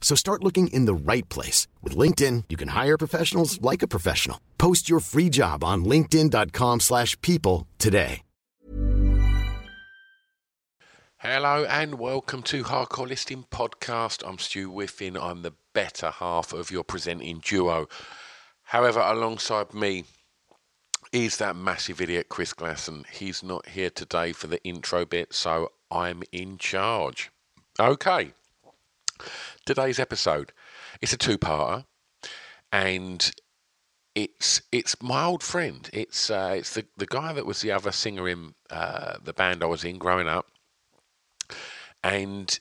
So start looking in the right place. With LinkedIn, you can hire professionals like a professional. Post your free job on linkedin.com slash people today. Hello and welcome to Hardcore Listing Podcast. I'm Stu Whiffen. I'm the better half of your presenting duo. However, alongside me is that massive idiot Chris Glasson. He's not here today for the intro bit, so I'm in charge. Okay. Today's episode. It's a two-parter and it's it's my old friend. It's uh, it's the the guy that was the other singer in uh, the band I was in growing up, and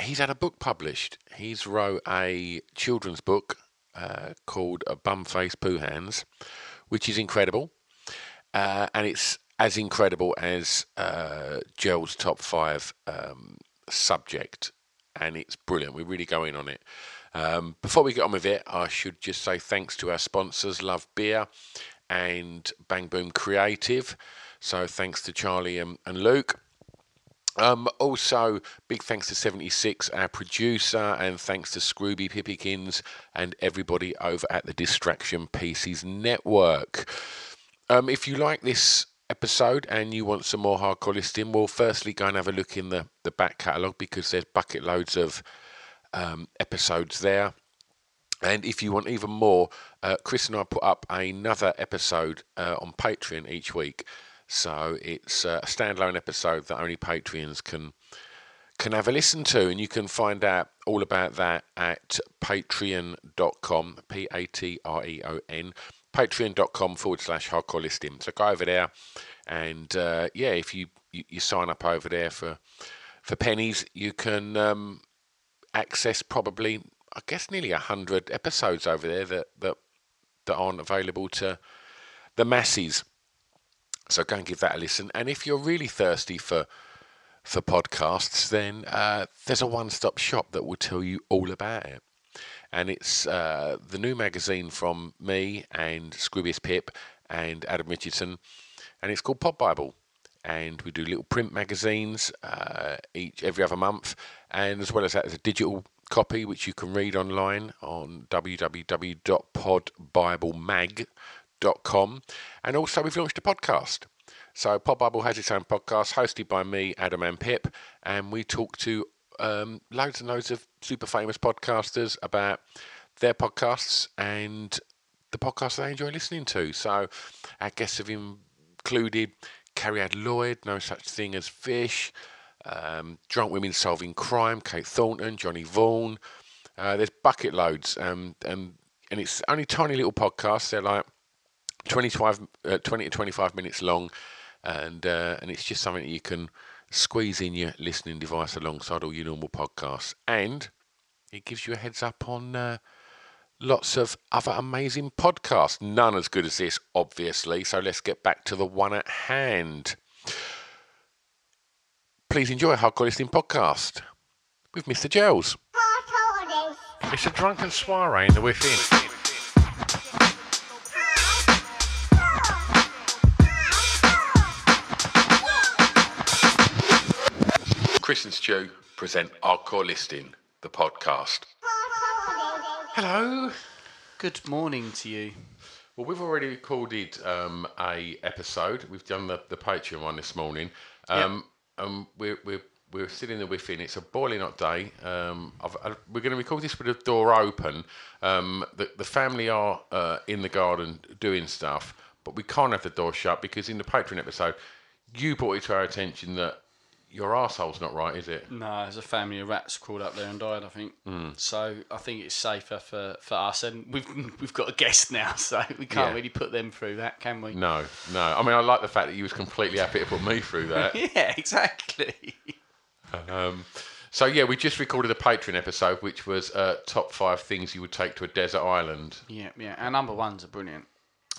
he's had a book published. He's wrote a children's book uh, called "A Bumface Pooh Hands," which is incredible, uh, and it's as incredible as uh, Gerald's top five um, subject, and it's brilliant. We're really go in on it. Um, before we get on with it, I should just say thanks to our sponsors, Love Beer and Bang Boom Creative. So thanks to Charlie and, and Luke. Um, also, big thanks to 76, our producer, and thanks to Scrooby Pippikins and everybody over at the Distraction Pieces Network. Um, if you like this episode and you want some more hardcore listing, well, firstly, go and have a look in the, the back catalogue because there's bucket loads of um, episodes there. And if you want even more, uh, Chris and I put up another episode uh, on Patreon each week. So it's a standalone episode that only Patreons can can have a listen to, and you can find out all about that at patreon.com, P A T R E O N, patreon.com forward slash hardcore listing. So go over there, and uh, yeah, if you, you, you sign up over there for for pennies, you can um, access probably, I guess, nearly hundred episodes over there that that that aren't available to the masses. So go and give that a listen. And if you're really thirsty for for podcasts, then uh, there's a one-stop shop that will tell you all about it. And it's uh, the new magazine from me and Scroobius Pip and Adam Richardson, and it's called Pod Bible. And we do little print magazines uh, each every other month, and as well as that, there's a digital copy which you can read online on www.podbiblemag.com. And also, we've launched a podcast. So, Pod Bible has its own podcast hosted by me, Adam and Pip, and we talk to um, loads and loads of super famous podcasters about their podcasts and the podcasts they enjoy listening to. So, our guests have included Carrie Ad Lloyd, No Such Thing as Fish, um, Drunk Women Solving Crime, Kate Thornton, Johnny Vaughan. Uh, there's bucket loads, um, and and it's only tiny little podcasts. They're like 25, uh, 20 to 25 minutes long, and uh, and it's just something that you can squeeze in your listening device alongside all your normal podcasts, and it gives you a heads up on uh, lots of other amazing podcasts. None as good as this, obviously. So let's get back to the one at hand. Please enjoy Hardcore Listening Podcast with Mr. Gels. It's a drunken soiree in the within. Chris and Stu present Hardcore Listing, the podcast. Hello. Good morning to you. Well, we've already recorded um, a episode. We've done the, the Patreon one this morning. Um, um, we're, we're, we're sitting there within. It's a boiling hot day. Um, I've, I, we're going to record this with the door open. Um, the, the family are uh, in the garden doing stuff, but we can't have the door shut because in the Patreon episode, you brought it to our attention that your arsehole's not right, is it? No, there's a family of rats crawled up there and died. I think. So I think it's safer for, for us, and we've we've got a guest now, so we can't Yeah. really put them through that, can we? No, no. I mean, I like the fact that you was completely happy to put me through that. Yeah, exactly. Um, so yeah, we just recorded a Patreon episode, which was uh, top five things you would take to a desert island. yeah, yeah. Our number ones are brilliant.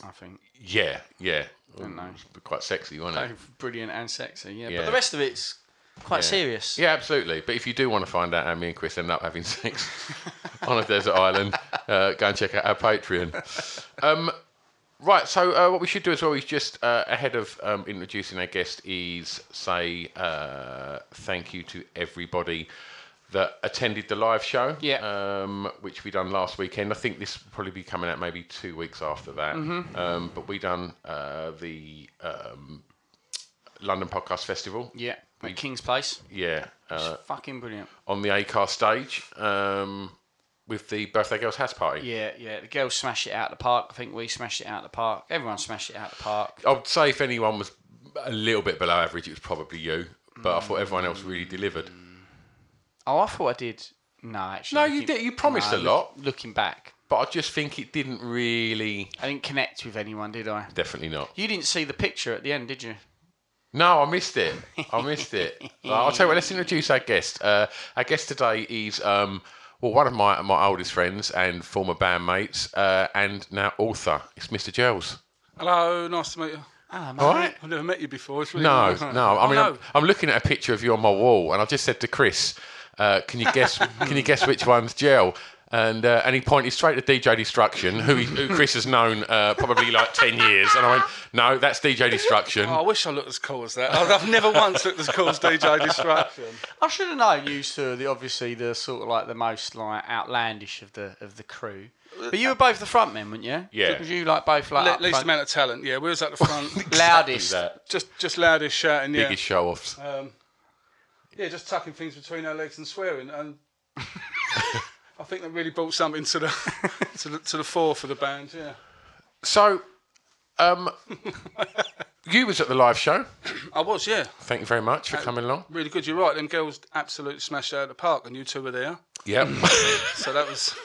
I think Yeah, yeah. Don't know. Quite sexy, wasn't it? both brilliant and sexy. Yeah, Yeah. but the rest of it's quite Yeah. serious. Yeah, absolutely. But if you do want to find out how me and Chris end up having sex on a desert island, uh, go and check out our Patreon. Um, right, so uh, what we should do as well is just uh, ahead of um, introducing our guest is say uh, thank you to everybody that attended the live show, Yeah. um, which we done last weekend. I think this will probably be coming out maybe two weeks after that. Mm-hmm. Um, but we done uh, the um, London Podcast Festival. Yeah, at King's Place. Yeah, It's uh, fucking brilliant. on the ACAR stage um, with the Birthday Girls House Party. Yeah, yeah. The girls smashed it out the park. I think we smashed it out the park. Everyone smashed it out the park. I would say if anyone was a little bit below average, it was probably you. But I thought everyone else really delivered. Oh, I thought I did. No, actually. No, you did- you promised a look- lot. Looking back, But I just think it didn't really. I didn't connect with anyone, did I? Definitely not. You didn't see the picture at the end, did you? No, I missed it. I missed it. Well, I'll tell you what, let's introduce our guest. Uh, our guest today is, um, well, one of my, my oldest friends and former bandmates, uh, and now author. It's Mr. Gels. Hello, nice to meet you. Ah, mate. All right. I've never met you before. It's really No, nice. no. I Oh, mean, no. I'm, I'm looking at a picture of you on my wall, and I just said to Chris, uh, "Can you guess? can you guess which one's gel?" And uh, and he pointed straight to DJ Destruction, who, he, who Chris has known uh, probably like ten years. And I went, "No, that's DJ Destruction." Oh, I wish I looked as cool as that. I've I've never once looked as cool as DJ Destruction. I should have known you two are the obviously the sort of like the most like outlandish of the of the crew. But you were both the front men, weren't you? Yeah. Was you like both like Le- least front, amount of talent. Yeah, we was at the front. loudest? that just just loudest shouting. Yeah. biggest show offs. Um, yeah, just tucking things between our legs and swearing. And I think that really brought something to the to the to the fore for the band. Yeah. So, um, you was at the live show. I was. Yeah. Thank you very much for coming along. Really good. You're right. Them girls absolutely smashed it out of the park, and you two were there. Yep. So that was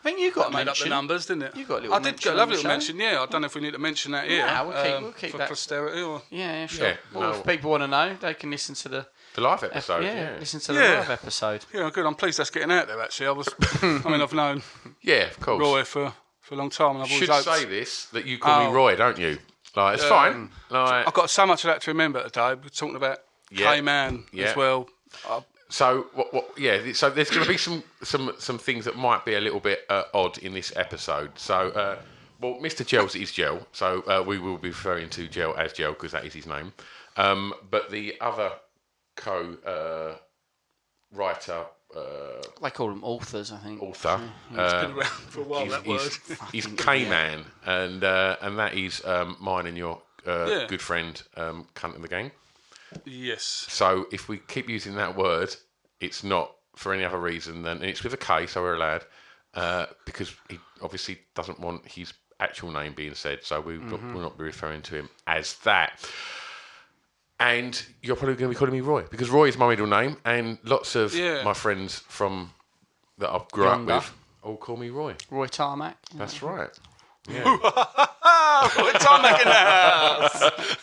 I think you got made up the mentioned. numbers, didn't it? You got a little I did mention get a on lovely the little show. mention. Yeah, I don't know if we need to mention that here. Nah, we'll keep- um, we'll keep for that- posterity. Or Yeah, yeah, sure. Yeah, well, no. if people want to know, they can listen to the the live episode. yeah, Yeah. listen to the Yeah. live episode. yeah, good. I'm pleased that's getting out there. Actually, I was. I mean, I've known Yeah, of course. Roy for for a long time, and I've should always hoped. say this that you call Oh. me Roy, don't you? Like it's fine. Like, I've got so much of that to remember today. We're talking about Yeah. K-Man Yeah. as well. Uh, so what, what? Yeah. So there's going to be some some some things that might be a little bit uh, odd in this episode. So. Uh, well, Mr. Gels is Gel, so uh, we will be referring to Gel as Gel because that is his name. Um, but the other co uh, writer, uh, They call them authors, I think. author, been uh, around for a while. he's, that he's, word. he's K-Man, and uh, and that is um, mine and your uh, Yeah. good friend, um, Cunt in the Gang. Yes. So if we keep using that word, it's not for any other reason than, and it's with a K, so we're allowed, uh, because he obviously doesn't want his actual name being said, so we Mm-hmm. will not be referring to him as that. And you're probably going to be calling me Roy because Roy is my middle name, and lots of Yeah. my friends from that I grew Younger. up with all call me Roy. Roy Tarmac. That's right. Yeah. What time making that?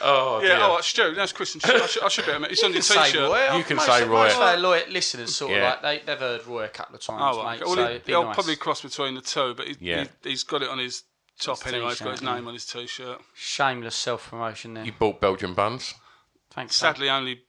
oh, Yeah. dear. Oh, Stu. That's Christian. Stu. I should, I should be. It's on your Say t-shirt. Roy. You can most, say Roy. Most of our loyal listeners sort Yeah. of like they, they've heard Roy a couple of times, Oh, mate, well, so he, he'll nice. probably cross between the two, but he, Yeah. he, has got it on his top His anyway. He's got his name on his t-shirt. Shameless self promotion there. You bought Belgian buns. Thanks. Sadly, only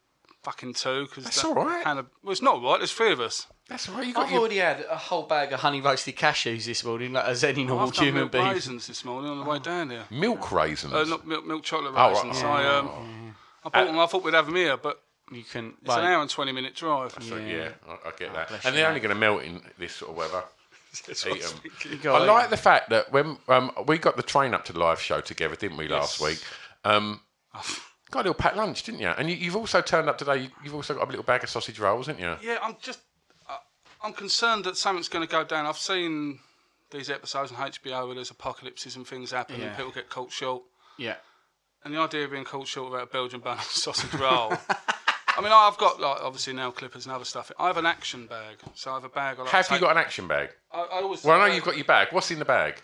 fucking two because That's all right. Hannah, well, it's not all right. There's three of us. That's all right. You I've got your already had a whole bag of honey roasted cashews this morning, like as any normal I've done human milk being. raisins this morning on the way down here. milk raisins. Uh, not milk, milk chocolate Oh, right. raisins. I, um, I bought them. I thought we'd have them here, but You can. it's Like, an hour and twenty minute drive. So, yeah, I, I get that. And they're mate. only going to melt in this sort of weather. That's I Eat was 'em. thinking. you got I like the fact that when um, we got the train up to the live show together, didn't we, last Yes. week? Um, got a little packed lunch, didn't you? And you, you've also turned up today. You, you've also got a little bag of sausage rolls, haven't you? Yeah, I'm just. I- I'm concerned that something's going to go down. I've seen these episodes on HBO where there's apocalypses and things happen Yeah. and people get caught short. Yeah. And the idea of being caught short without a Belgian bun and sausage roll. I mean, I've got like obviously nail clippers and other stuff. I have an action bag, so I have a bag. I like Have to you take- got an action bag? I, I always. Well, I know you've got your bag. What's in the bag?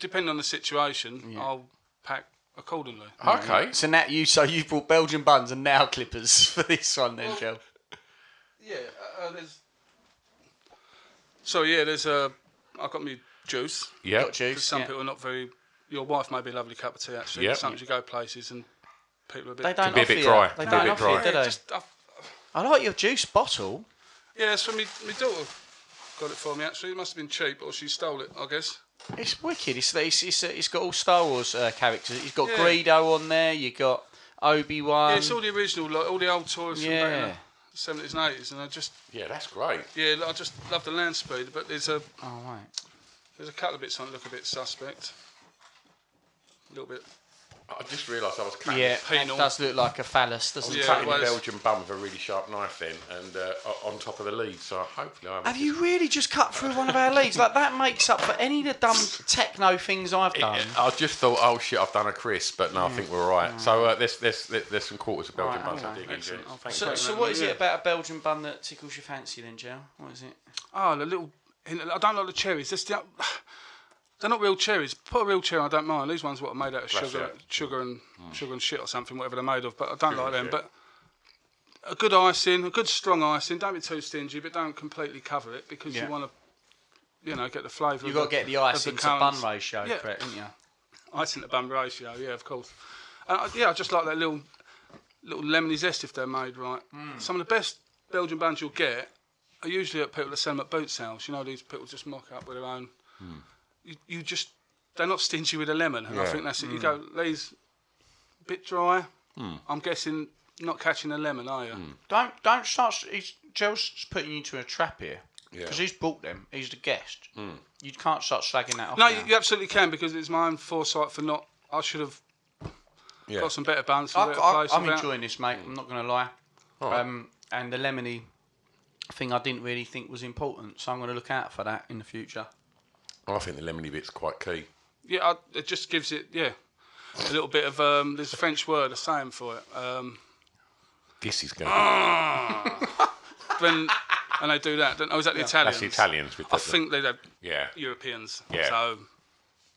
Depending on the situation, I'll pack accordingly. Okay. So now you so you've brought Belgian buns and nail clippers for this one then, Joe. Yeah, uh, there's. So yeah, there's a. I've got me juice. Yeah. Got juice. Because some yeah. people are not very. Your wife may be a lovely cup of tea actually. Yeah. Sometimes you go places and people are a bit. They don't be a offer bit you- dry. They Be a don't bit offer dry. you, do they? Just, I've, I like your juice bottle. yeah, it's from me. My daughter got it for me actually. It must have been cheap, or she stole it, I guess. It's wicked. It's it's it's, it's got all Star Wars uh, characters. You've got Yeah. Greedo on there. You got Obi Wan. yeah, it's all the original, like, all the old toys from back in the seventies and eighties, and I just Yeah, that's great. yeah, I just love the land speed, but there's a oh right. there's a couple of bits on it look a bit suspect. A little bit. I just realised I was cutting, Yeah, it penal. does look like a phallus, doesn't Yeah, it? cutting well, the it's- Belgian bum with a really sharp knife then, and uh, on top of the lead. So hopefully I haven't Have you really just cut through one of our leads? Like that makes up for any of the dumb techno things I've done. I just thought, oh shit, I've done a crisp, but no, I think we're all right. So uh, there's, there's, there's, there's some quarters of Belgian Right, buns I okay. dig into. Oh, So, so what is Yeah. it about a Belgian bun that tickles your fancy then, Joe? What is it? Oh, the little. I don't like the cherries. Just the, they're not real cherries. Put a real cherry, I don't mind. These ones what are made out of sugar, you. Mm. sugar and mm. sugar and shit or something, whatever they're made of. But I don't like them. shit. But a good icing, a good strong icing. Don't be too stingy, but don't completely cover it because Yeah. you want to, you know, get the flavour. You've got to get the icing to bun ratio Yeah. correct, haven't you? Icing to bun ratio, yeah, of course. And I, yeah, I just like that little little lemony zest if they're made right. Mm. Some of the best Belgian buns you'll get are usually at people that sell them at boot sales. You know, these people just mock up with their own. Hmm. You, you just they're not stingy with a lemon, and I Yeah. think that's it. You Mm. go these bit dry. I'm guessing not catching a lemon, are you? Don't don't start. He's, Joe's putting you into a trap here Yeah. because he's bought them. He's the guest. You can't start slagging that off. No, now. you, you absolutely can because it's my own foresight for not. I should have Yeah. got some better buns from I, a better I, place. I'm without- enjoying this, mate. I'm not going to lie. right. Um, and the lemony thing I didn't really think was important, so I'm going to look out for that in the future. I think the lemony bit's quite key. Yeah, I, it just gives it yeah a little bit of um. There's a French word, a saying for it. Um, This is going. when and they do that. Don't, oh, is that the Italians? That's the Italians with the. I think they're Yeah. Europeans. Yeah. So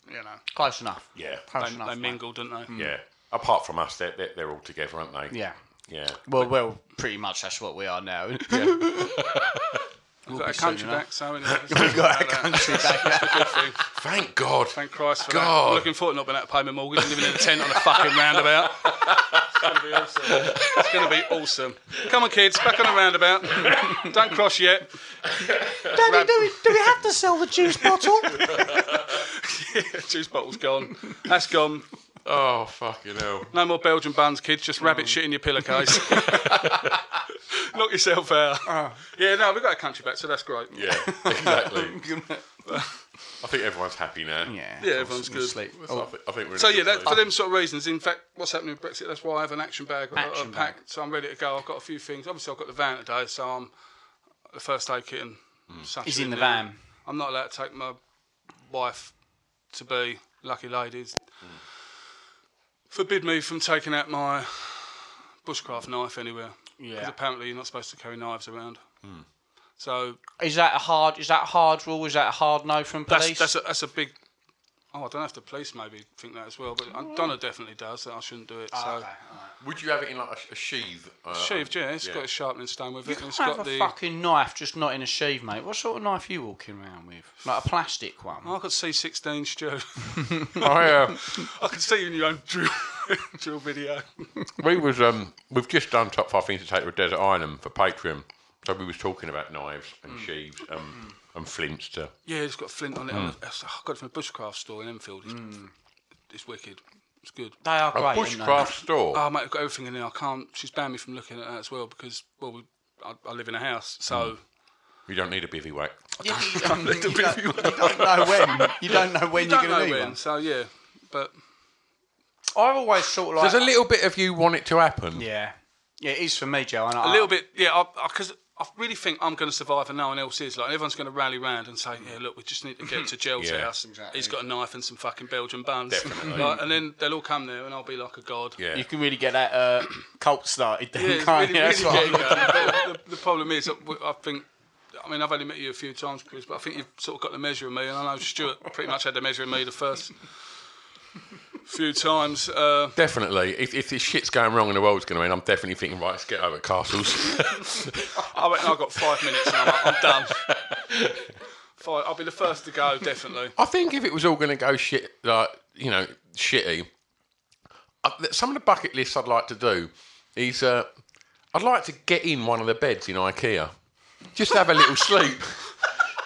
you know Close enough. Yeah. Close they, enough. they mate. mingle, don't they? Yeah. Apart from us, they're, they're, they're all together, aren't they? Yeah. Yeah. Well, well, pretty much that's what we are now. We've got a country soon back, so We've got a country back. Thank God. Thank Christ for that. God. I'm looking forward to not being able to pay my mortgage and living in a tent on a fucking roundabout. It's going to be awesome. It's going to be awesome. Come on, kids, back on the roundabout. Don't cross yet. Daddy, do we, do we have to sell the juice bottle? Juice bottle's gone. That's gone. Oh, fucking hell. No more Belgian buns, kids. Just rabbit mm. shit in your pillowcase. Knock yourself out. Ah. Yeah, no, we've got a country back, so that's great. Yeah, exactly. I think everyone's happy now. yeah. Yeah, everyone's good. sleep. So I, think, I think we're So yeah, that, for them sort of reasons. In fact, what's happening with Brexit? That's why I have an action bag, a- a, pack. bag. So I'm ready to go. I've got a few things. Obviously, I've got the van today, so I'm the first aid kit and mm. such. He's in the there. van. I'm not allowed to take my wife to be lucky ladies. Mm. Forbid me from taking out my bushcraft knife anywhere. Because Yeah. apparently you're not supposed to carry knives around. Hmm. So Is that a hard? Is that a hard rule? Is that a hard no from that's police? that's a, that's a big. Oh, I don't know if the police maybe think that as well, but uh, Donna definitely does that I shouldn't do it. so Would you have it in like a, a sheath? Uh, sheathed, yeah, it's yeah. got a sharpening stone with it. and it's have got a the. fucking knife, just not in a sheath, mate. What sort of knife are you walking around with? Like a plastic one? Oh, I could got C16 Stu. I, uh, I can see you in your own drill, drill video. we was um, we've just done top five things to take to a desert island for Patreon. So we was talking about knives and sheaths um, and flints to. Yeah, it's got flint on it. Hmm. I got it from a bushcraft store in Enfield. It's, hmm. it's wicked. It's good. They are A great. aren't they? bushcraft store. Oh, mate, I've got everything in there. I can't. She's banned me from looking at that as well because, well, we, I, I live in a house, so hmm. you don't need a bivouac. Yeah, but you, don't, you, don't, you don't know when. You don't know when you you're going to need when. one. So yeah, but I've always sort of like. There's a little bit of you want it to happen. Yeah. Yeah, it is for me, Joe. And a little bit. Yeah, because I really think I'm going to survive and no one else is. Like everyone's going to rally round and say, "Yeah, look, we just need to get to Gel's Yeah, house. He's got a knife and some fucking Belgian buns." Definitely. Like, and then they'll all come there, and I'll be like a god. Yeah. You can really get that uh, cult started then, Yeah, it's can't really, you? That's really what getting I'm- But the, the problem is, that w- I think. I mean, I've only met you a few times, Chris, but I think you've sort of got the measure of me, and I know Stuart pretty much had the measure of me the first few times. Uh, Definitely. If, if this shit's going wrong and the world's going to end, I'm definitely thinking, right, let's get over at Castles. I reckon I've got five minutes and I'm, I'm done. Five, I'll be the first to go, definitely. I think if it was all going to go shit, like you know, shitty, uh, some of the bucket lists I'd like to do is uh, I'd like to get in one of the beds in IKEA, just have a little sleep.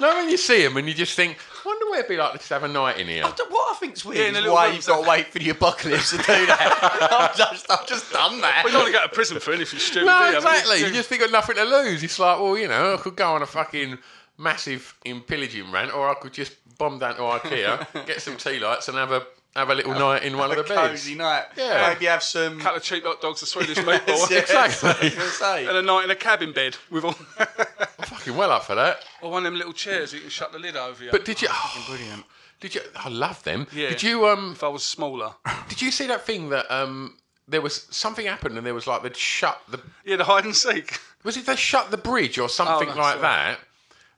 No, when you see them and you just think, wonder what it'd be like to just have a night in here. What I think's weird Yeah, in a is little why room you've got to wait for the apocalypse to do that. I've, just, I've just done that. We don't want to go to prison for anything stupid. No, do you? I mean, exactly. You just think got nothing to lose. It's like, well, you know, I could go on a fucking massive pillaging rant, or I could just bomb down to IKEA, get some tea lights, and have a have a little night in one of the beds. Cozy night. Yeah. Maybe have some. couple of cheap hot dogs, a Swedish meatball, Yeah, Exactly. I was gonna say. and a night in a cabin bed with all, Fucking well up for that. or one of them little chairs you can shut the lid over you. But did you? Brilliant. Did you? I love them. Yeah. Did you? Um. if I was smaller, Did you see that thing that um? There was something happened, and there was like they'd shut the. yeah, the hide and seek. Was it they shut the bridge or something that's like right. that,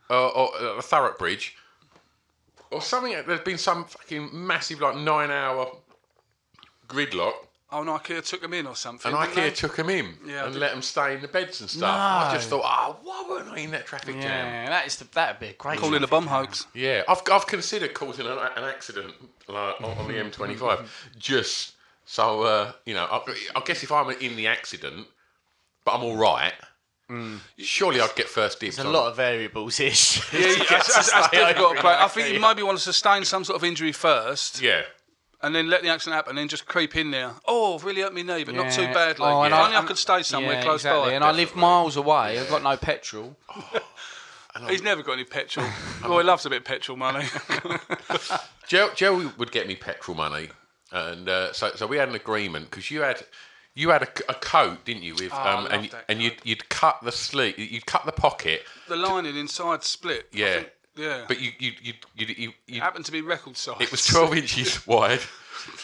or, or uh, the Thurrock Bridge, or something? There's been some fucking massive like nine hour gridlock. Oh, and IKEA took them in or something. And didn't IKEA they? took them in Yeah, I and did- let them stay in the beds and stuff. I just thought, oh, why weren't I in that traffic jam? Yeah, that is the, that'd be a great. calling a traffic bomb jam. hoax. Yeah, I've, I've considered causing an, an accident like, on, on the M25 just so, uh, you know, I, I guess if I'm in the accident, but I'm all right, surely I'd get first dibs. There's a lot of variables ish. Yeah, yeah, that's, that's, that's difficult to. I think you might be want to sustain some sort of injury first, Yeah. and then let the accident happen, and then just creep in there. Oh, really hurt me knee, but not too Yeah. badly. Oh, if and only I, and- could stay somewhere yeah, close exactly. by. And I live miles away. I've got no petrol. He's never got any petrol. oh, he loves a bit of petrol money. Joe, Joe would get me petrol money, and uh, so so we had an agreement because you had you had a, a coat, didn't you? With I um, love and that and you'd you'd cut the sleeve, you'd cut the pocket, the lining inside split. I yeah, think- yeah. But you you you you, you, you happened to be record size. it was twelve inches wide,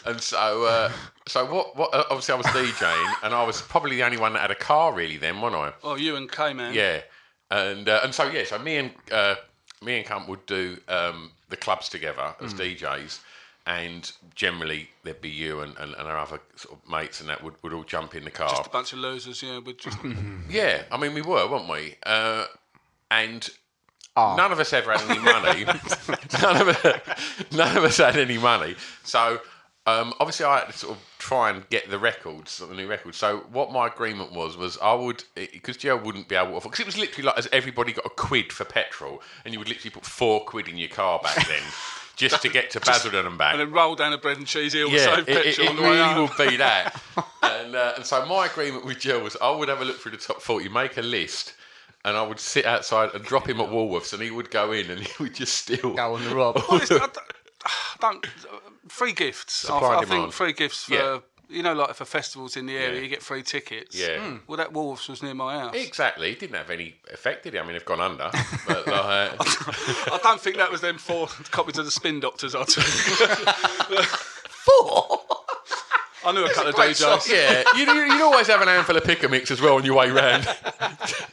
and so uh, so what what uh, obviously I was DJing, and I was probably the only one that had a car really then, wasn't I? Oh, you and K man. Yeah, and uh, and so yeah, so me and uh, me and Camp would do um, the clubs together as DJs, and generally there'd be you and, and, and our other sort of mates and that would, would all jump in the car. Just a bunch of losers. Yeah, with just yeah, I mean we were, weren't we? Uh, and. None of us ever had any money. none of us, none of us had any money. So um, obviously, I had to sort of try and get the records, the new records. So what my agreement was was I would because Joe wouldn't be able to because it was literally like as everybody got a quid for petrol, and you would literally put four quid in your car back then. Just to get to Basildon and back and then roll down a bread and cheese hill yeah, with it, save it, petrol it on the way really home. would be that. and, uh, and so my agreement with Jill was I would have a look through the top 40, make a list, and I would sit outside and drop him at Woolworths, and he would go in and he would just steal. Go on the rob. Well, I don't, don't- free gifts. I, Supply I and think free gifts for Yeah. You know, like for festivals in the area, Yeah. you get free tickets. Yeah. Hmm. Hmm. Well, that Wolves was near my house. Exactly. It didn't have any effect, did it? I mean, they've gone under. But, like, uh, I don't think that was them four copies of the Spin Doctors I took. Four. I knew a couple of. DJs. Yeah, you'd, you'd always have an handful of pick a mix as well on your way round.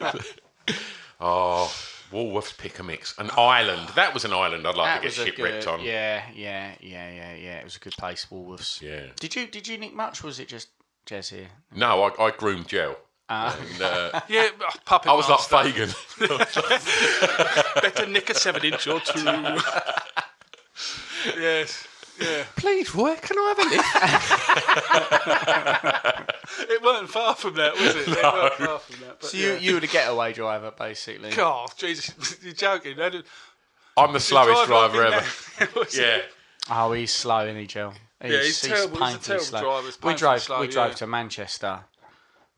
oh, Woolworths pick a mix. An island. That was an island I'd like That to get shipwrecked on. Yeah, yeah, yeah, yeah, yeah. It was a good place, Woolworths. Yeah. Did you did you nick much? Or was it just Jez here? No, I, I groomed Gel. and, uh, Yeah, puppet I was like. Fagin. Better nick a seven inch or two. yes. Yeah. Please, where can I have a lift? It weren't far from that, was it? It weren't far from that. But So you yeah. you were the getaway driver, basically. God, Jesus, you're joking. They did- I'm the slowest drive driver like ever. in there. Yeah. Oh, he's slow, isn't he, Joe? He's, Yeah, he's terrible. He's a painfully terrible slow. driver. We painfully drove. slow, we drove to Manchester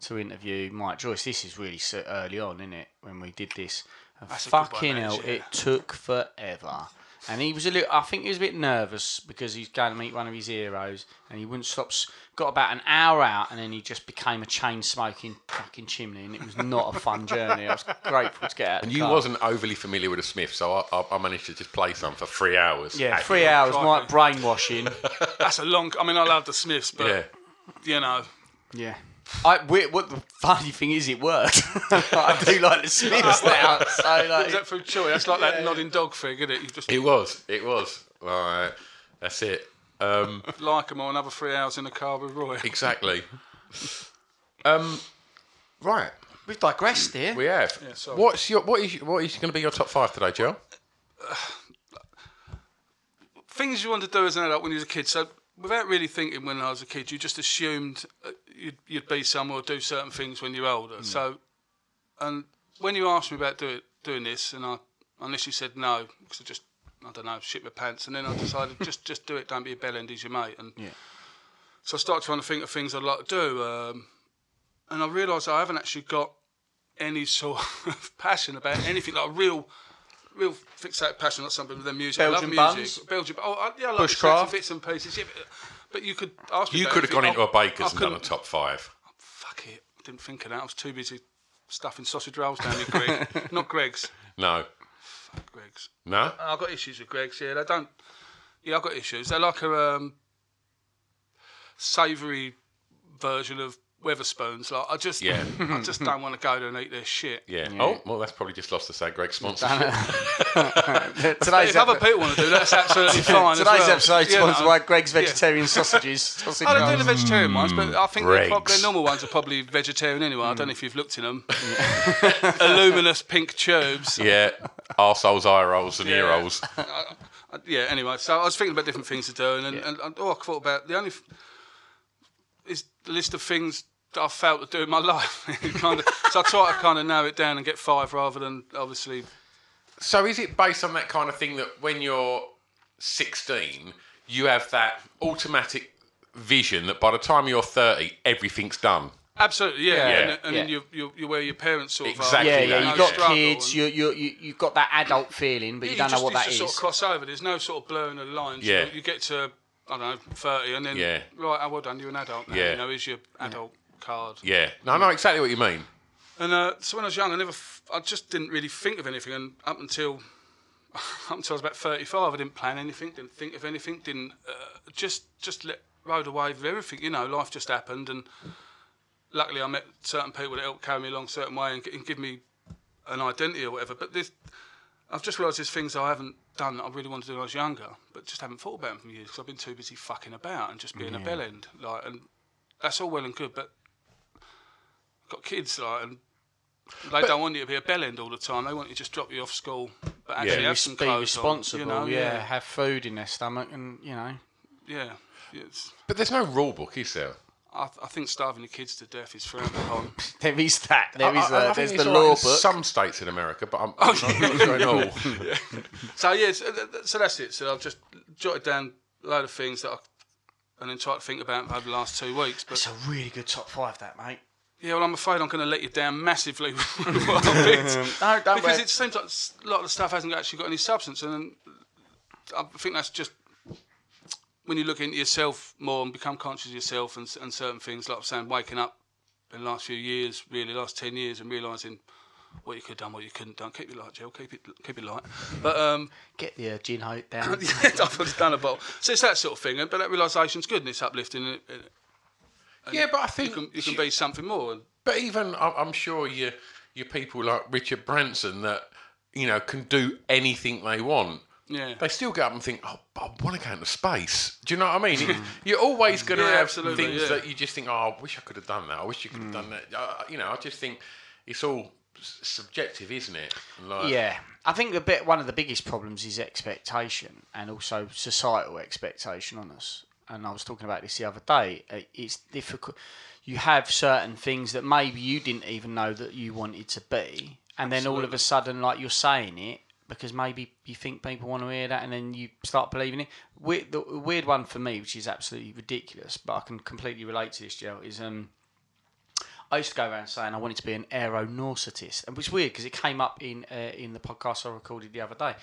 to interview Mike Joyce. This is really early on, isn't it? When we did this, And That's a good one, fucking hell, is, yeah. it took forever. And he was a little. I think he was a bit nervous because he's going to meet one of his heroes, and he wouldn't stop. Got about an hour out, and then he just became a chain smoking fucking chimney, and it was not a fun journey. I was grateful to get out. And the you car. wasn't overly familiar with the Smiths, so I, I, I managed to just play some for three hours. Yeah, three you. hours, Crikey. might brainwashing. That's a long. I mean, I love the Smiths, but Yeah. you know, Yeah. I, we- what the funny thing is, it worked. I do like the Smiths now. So like, is that through Chewy? That's like that nodding dog thing, isn't it? You just It was. It was. Right. That's it. Um, like them or another three hours in the car with Roy. exactly. Um, right. we've digressed here. We have. Yeah, sorry. What's your what is what is going to be your top five today, Joe? Things you wanted to do as an adult when you was a kid. So without really thinking when I was a kid, you just assumed uh, you'd, you'd be somewhere or do certain things when you're older. So, and when you asked me about do it, doing this, and I initially said no because I just I don't know shit my pants, and then I decided just just do it. Don't be a bell end, he's your mate. And Yeah. so I started trying to think of things I'd like to do, um, and I realised I haven't actually got any sort of passion about anything like a real. Real fixated passion, like something with their music. I Belgian love music. buns? Belgian. Oh, yeah, I like Bushcraft? bits and pieces. Yeah, but, but you could ask me. You could have gone into a baker's and done a top five. Fuck it. I didn't think of that. I was too busy stuffing sausage rolls down your Greg. Not Greggs. No. Fuck Greggs. No. I've got issues with Greggs. Yeah, they don't. Yeah, I've got issues. They're like a um, savoury version of Wetherspoons. Like I just, Yeah. I just don't want to go there and eat their shit. Yeah. Oh, well, that's probably just lost the Sag Greg sponsorship. Today's If other people want to do that, that's absolutely fine. as Today's well. episode You sponsored know. by Greggs Vegetarian Sausages. Sausage I don't do the vegetarian ones, but I think they're their normal ones are probably vegetarian anyway. I don't know if you've looked in them. Illuminous pink tubes. yeah. Arseholes, eye rolls, and ear Yeah. rolls. Uh, yeah. Anyway, so I was thinking about different things to do, and, and, and all I thought about the only f- is the list of things that I felt to do in my life. kind of, so I try to kind of narrow it down and get five rather than obviously. So is it based on that kind of thing that when you're 16, you have that automatic vision that by the time you're 30, everything's done? Absolutely, yeah. Yeah. And, and Yeah. you, you, you're where your parents sort of Exactly are. Yeah, yeah. that, You no got struggle kids. and- You you you you've got that adult feeling, but you, you don't know just, what you that just is. sort of cross over. There's no sort of blurring of the lines. Yeah. You, you get to, I don't know, 30 and then, Yeah. right, oh, well done, you're an adult now. Yeah. You know, here's your adult card. Yeah. No, I know exactly what you mean. And uh, so when I was young, I never, f- I just didn't really think of anything. And up until, up until I was about 35, I didn't plan anything, didn't think of anything, didn't, uh, just, just let, rode away with everything. You know, life just happened. And luckily I met certain people that helped carry me along a certain way and, and give me an identity or whatever. But this, I've just realised there's things I haven't done that I really wanted to do when I was younger, but just haven't thought about them for years because I've been too busy fucking about and just being a bell end. Like, and that's all well and good, but I've got kids, like, and they don't want you to be a bell end all the time. They want you to just drop you off school, but actually Yeah. have some be clothes responsible. on, you know? yeah. yeah, have food in their stomach, and you know. yeah. It's, But there's no rule book, is there? I, I think starving your kids to death is frowned upon. There is that. There I- is I- I there's the law in book. Some states in America, but I'm, oh, I'm not not sure in all. so yeah, so, th- th- so that's it. So I've just jotted down a load of things that I, and then tried to think about over the last two weeks. But It's a really good top five, that mate. Yeah, well, I'm afraid I'm going to let you down massively with what I picked. No, don't because worry. it seems like a lot of the stuff hasn't actually got any substance, and I think that's just when you look into yourself more and become conscious of yourself and, and certain things, like I'm saying, waking up in the last few years, really, last ten years, and realising what you could have done, what you couldn't done. Keep it light, Jill. Keep it, keep it light. But um, Get the uh, gin hote down. yeah, I've done a bottle. So it's that sort of thing. But that realisation's good and it's uplifting. And, and Yeah, but I you think can, you can be something more. But even I- I'm sure you you people like Richard Branson that you know can do anything they want. yeah. They still get up and think, "Oh, I want to go into space." Do you know what I mean? It- You're always going to Yeah, have absolutely, things yeah. that you just think, "Oh, I wish I could have done that. I wish you could have done that." Uh, you know, I just think it's all subjective, isn't it? Like, Yeah, I think the bit one of the biggest problems is expectation and also societal expectation on us. And I was talking about this the other day. Uh, It's difficult. You have certain things that maybe you didn't even know that you wanted to be, and then all of a sudden, like you're saying it because maybe you think people want to hear that, and then you start believing it. Weird, the weird one for me, which is absolutely ridiculous, but I can completely relate to this, Joe, is um. I used to go around saying I wanted to be an aeronauticist, and which is weird because it came up in uh, in the podcast I recorded the other day,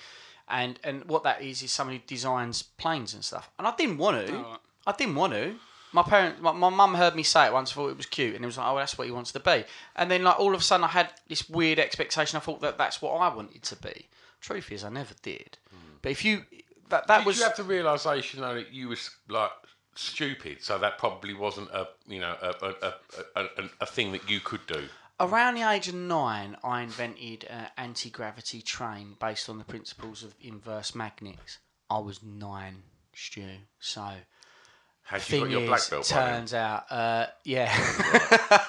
and and what that is is someone who designs planes and stuff. And I didn't want to. right. I didn't want to. My parent, my, my mum heard me say it once, thought it was cute, and it was like, oh, that's what he wants to be. And then, like, all of a sudden, I had this weird expectation. I thought that that's what I wanted to be. Truth is, I never did. Hmm. But if you, that that Did was you have the realization though that you was like stupid, so that probably wasn't a you know a a, a, a, a, a thing that you could do. Around the age of nine. I invented an anti gravity train based on the principles of inverse magnets. I was nine, Stu. So Had you got your is, black belt by turns out, uh, yeah.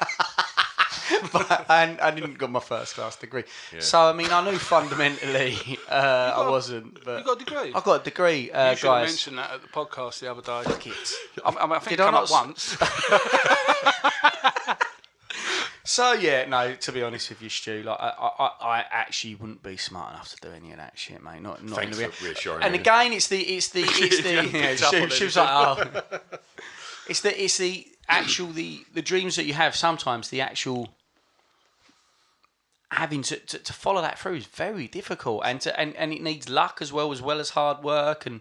but I, I didn't got my first class degree, so I mean I knew fundamentally uh, I wasn't. But You got a degree? I got a degree, uh, you should have guys. mentioned that at the podcast the other day. It. I, I, mean, I think Did it I come not up once. So yeah, no. To be honest with you, Stu, like I, I, I actually wouldn't be smart enough to do any of that shit, mate. Not, not Thanks in the for reassuring And me. again, it's the, it's the, it's the. yeah, she, she was like, oh. It's the, it's the actual the the dreams that you have. Sometimes the actual having to, to, to follow that through is very difficult, and to, and and it needs luck as well as well as hard work and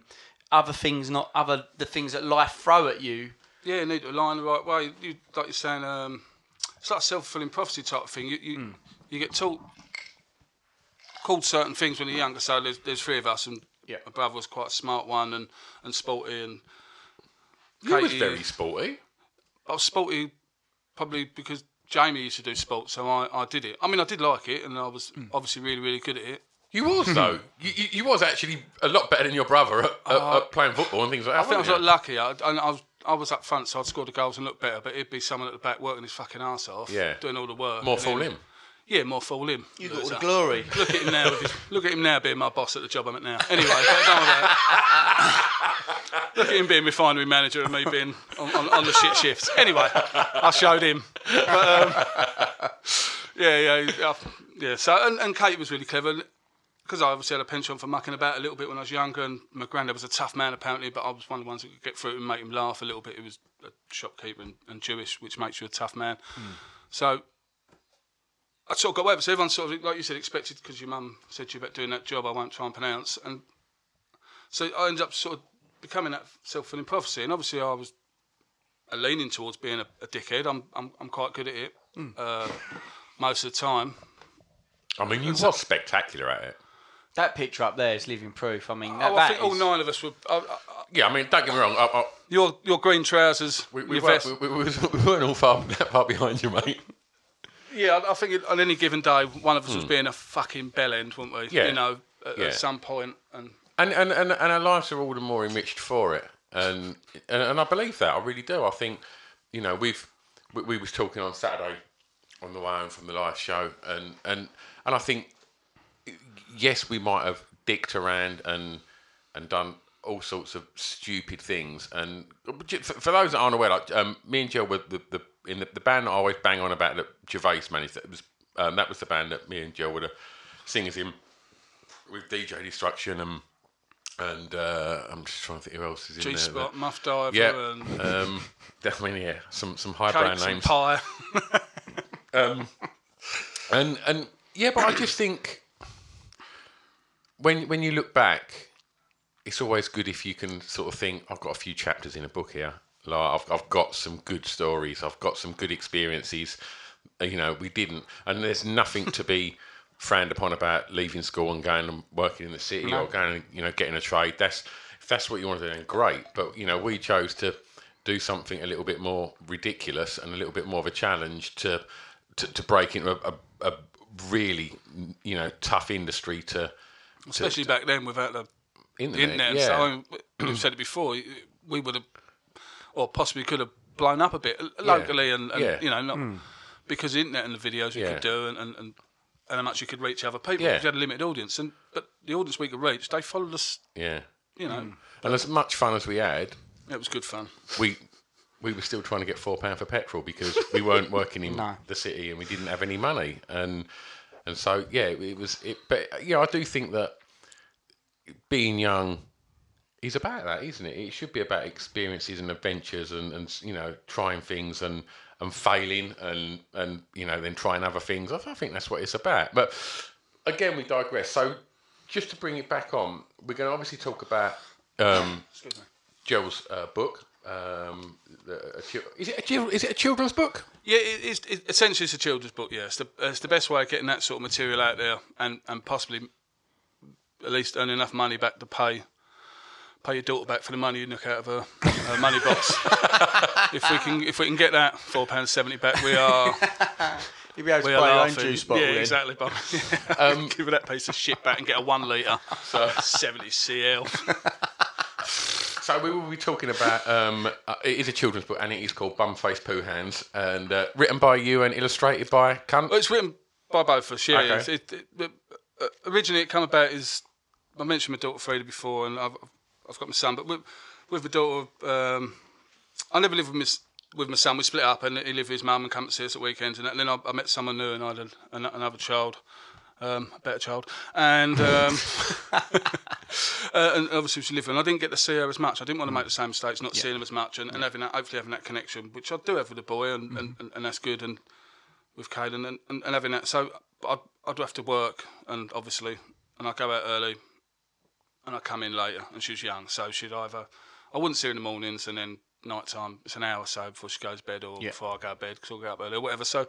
other things, not other the things that life throw at you. Yeah, you need to align the right way. You, like you're saying, um, it's like a self fulfilling prophecy type of thing. You you, Hmm. you get taught called certain things when you're younger. So there's, there's three of us, and Yeah. my brother was quite a smart one and, and sporty, and You was very sporty. I was sporty probably because Jamie used to do sport, so I, I did it. I mean, I did like it, and I was Hmm. obviously really really good at it. You was though. you, you, you was actually a lot better than your brother at, at, at playing football and things like that. I think I was like lucky. I, and I was I was up front, so I'd score the goals and look better. But it'd be someone at the back working his fucking ass off, Yeah. doing all the work. more and full him. Yeah, more full him. You got all the glory. Look at him now. With his, look at him now being my boss at the job I'm at now. Anyway, don't worry look at him being refinery manager and me being on, on, on the shit shifts. Anyway, I showed him. But, um, yeah, yeah, yeah, yeah. So and, and Kate was really clever because I obviously had a penchant for mucking about a little bit when I was younger, and my granddad was a tough man apparently, but I was one of the ones that could get through it and make him laugh a little bit. He was a shopkeeper and, and Jewish, which makes you a tough man. So I sort of got away with it. So everyone sort of, like you said, expected because your mum said to you about doing that job I won't try and pronounce. And so I ended up sort of becoming that self fulfilling prophecy. And obviously, I was leaning towards being a, a dickhead. I'm, I'm, I'm quite good at it uh, most of the time. I mean, you was spectacular at it. That picture up there is living proof. I mean, that, Oh, I that think all nine of us were. Uh, uh, Yeah, I mean, don't get me wrong. I, I, your, your green trousers, we, we, your weren't, vest. we, we, we weren't all far, that far behind you, mate. Yeah, I I think on any given day, one of us was being a fucking bellend, weren't we? Hmm. Yeah. You know, at, Yeah. at some point. And and and, and, and our lives are all the more enriched for it and, and and I believe that I really do I think you know we've we, we was talking on Saturday on the way home from the live show and and and I think yes we might have dicked around and and done all sorts of stupid things and for, those that aren't aware like um, me and Jill were the, the in the, the band I always bang on about that Gervais managed that was um, that was the band that me and Jill were the singers in with DJ Destruction and and uh, I'm just trying to think who else is in G there. Spot, but- Muff Diver, Yeah, and um, definitely yeah, some some high brand Cakes and names. Pie. And and yeah, but I just think when when you look back, it's always good if you can sort of think, I've got a few chapters in a book here. Like I've I've got some good stories. I've got some good experiences. You know, we didn't, and there's nothing to be frowned upon about leaving school and going and working in the city or going, and, you know, getting a trade. That's if that's what you want to do, then great. But you know, we chose to do something a little bit more ridiculous and a little bit more of a challenge to to, to break into a, a, a really you know tough industry to Especially back then without the internet. internet. yeah. So I mean, we've said it before. We would have, or possibly could have blown up a bit locally, and, and Yeah. you know, not hmm. because the internet and the videos we Yeah. could do, and, and, and and how much you could reach other people. Yeah. You had a limited audience, and but the audience we could reach, they followed us. yeah. You know, hmm. And as much fun as we had, it was good fun. we we were still trying to get four pound for petrol because we weren't working in No. the city and we didn't have any money and and so yeah it was it but yeah I do think that being young is about that isn't it it should be about experiences and adventures and and you know trying things and and failing and and you know then trying other things I, I think that's what it's about but again we digress so just to bring it back on, we're going to obviously talk about um, Excuse me. Joel's uh, book. Um, the, a, is it a is it a children's book? Yeah, it, it's it, essentially it's a children's book. Yeah, it's the, it's the best way of getting that sort of material out there, and, and possibly at least earn enough money back to pay pay your daughter back for the money you knock out of her, her money box. if we can if we can get that four pounds seventy back, we are You'll be able to we buy are your own juice bottle. Yeah, then. exactly. But um, give her that piece of shit back and get a one litre, so seventy cl. So we will be talking about. Um, uh, it is a children's book, and it is called Bumface Poo Hands, and uh, written by you and illustrated by Cunt. Well, it's written by both of us. Yeah, Okay. It's- it, it, uh, originally it came about is I mentioned my daughter Frida before, and I've I've got my son, but with, with my daughter, um, I never lived with my s- with my son. We split up, and he lived with his mum and come to see us at weekends, and, that, and then I, I met someone new, and I had an, an, another child. Um, a better child, and um, uh, and obviously she lived and I didn't get to see her as much. I didn't want to make the same mistakes, not seeing him as much, and, and having that, hopefully having that connection, which I do have with the boy, and, and, and, and that's good. And with Caden and, and, and having that. So I'd, I'd have to work, and obviously, and I go out early, and I come in later, and she's young, so she'd either I wouldn't see her in the mornings, and then night time it's an hour or so before she goes to bed, or Yeah. before I go to bed because I'll go up early or whatever. So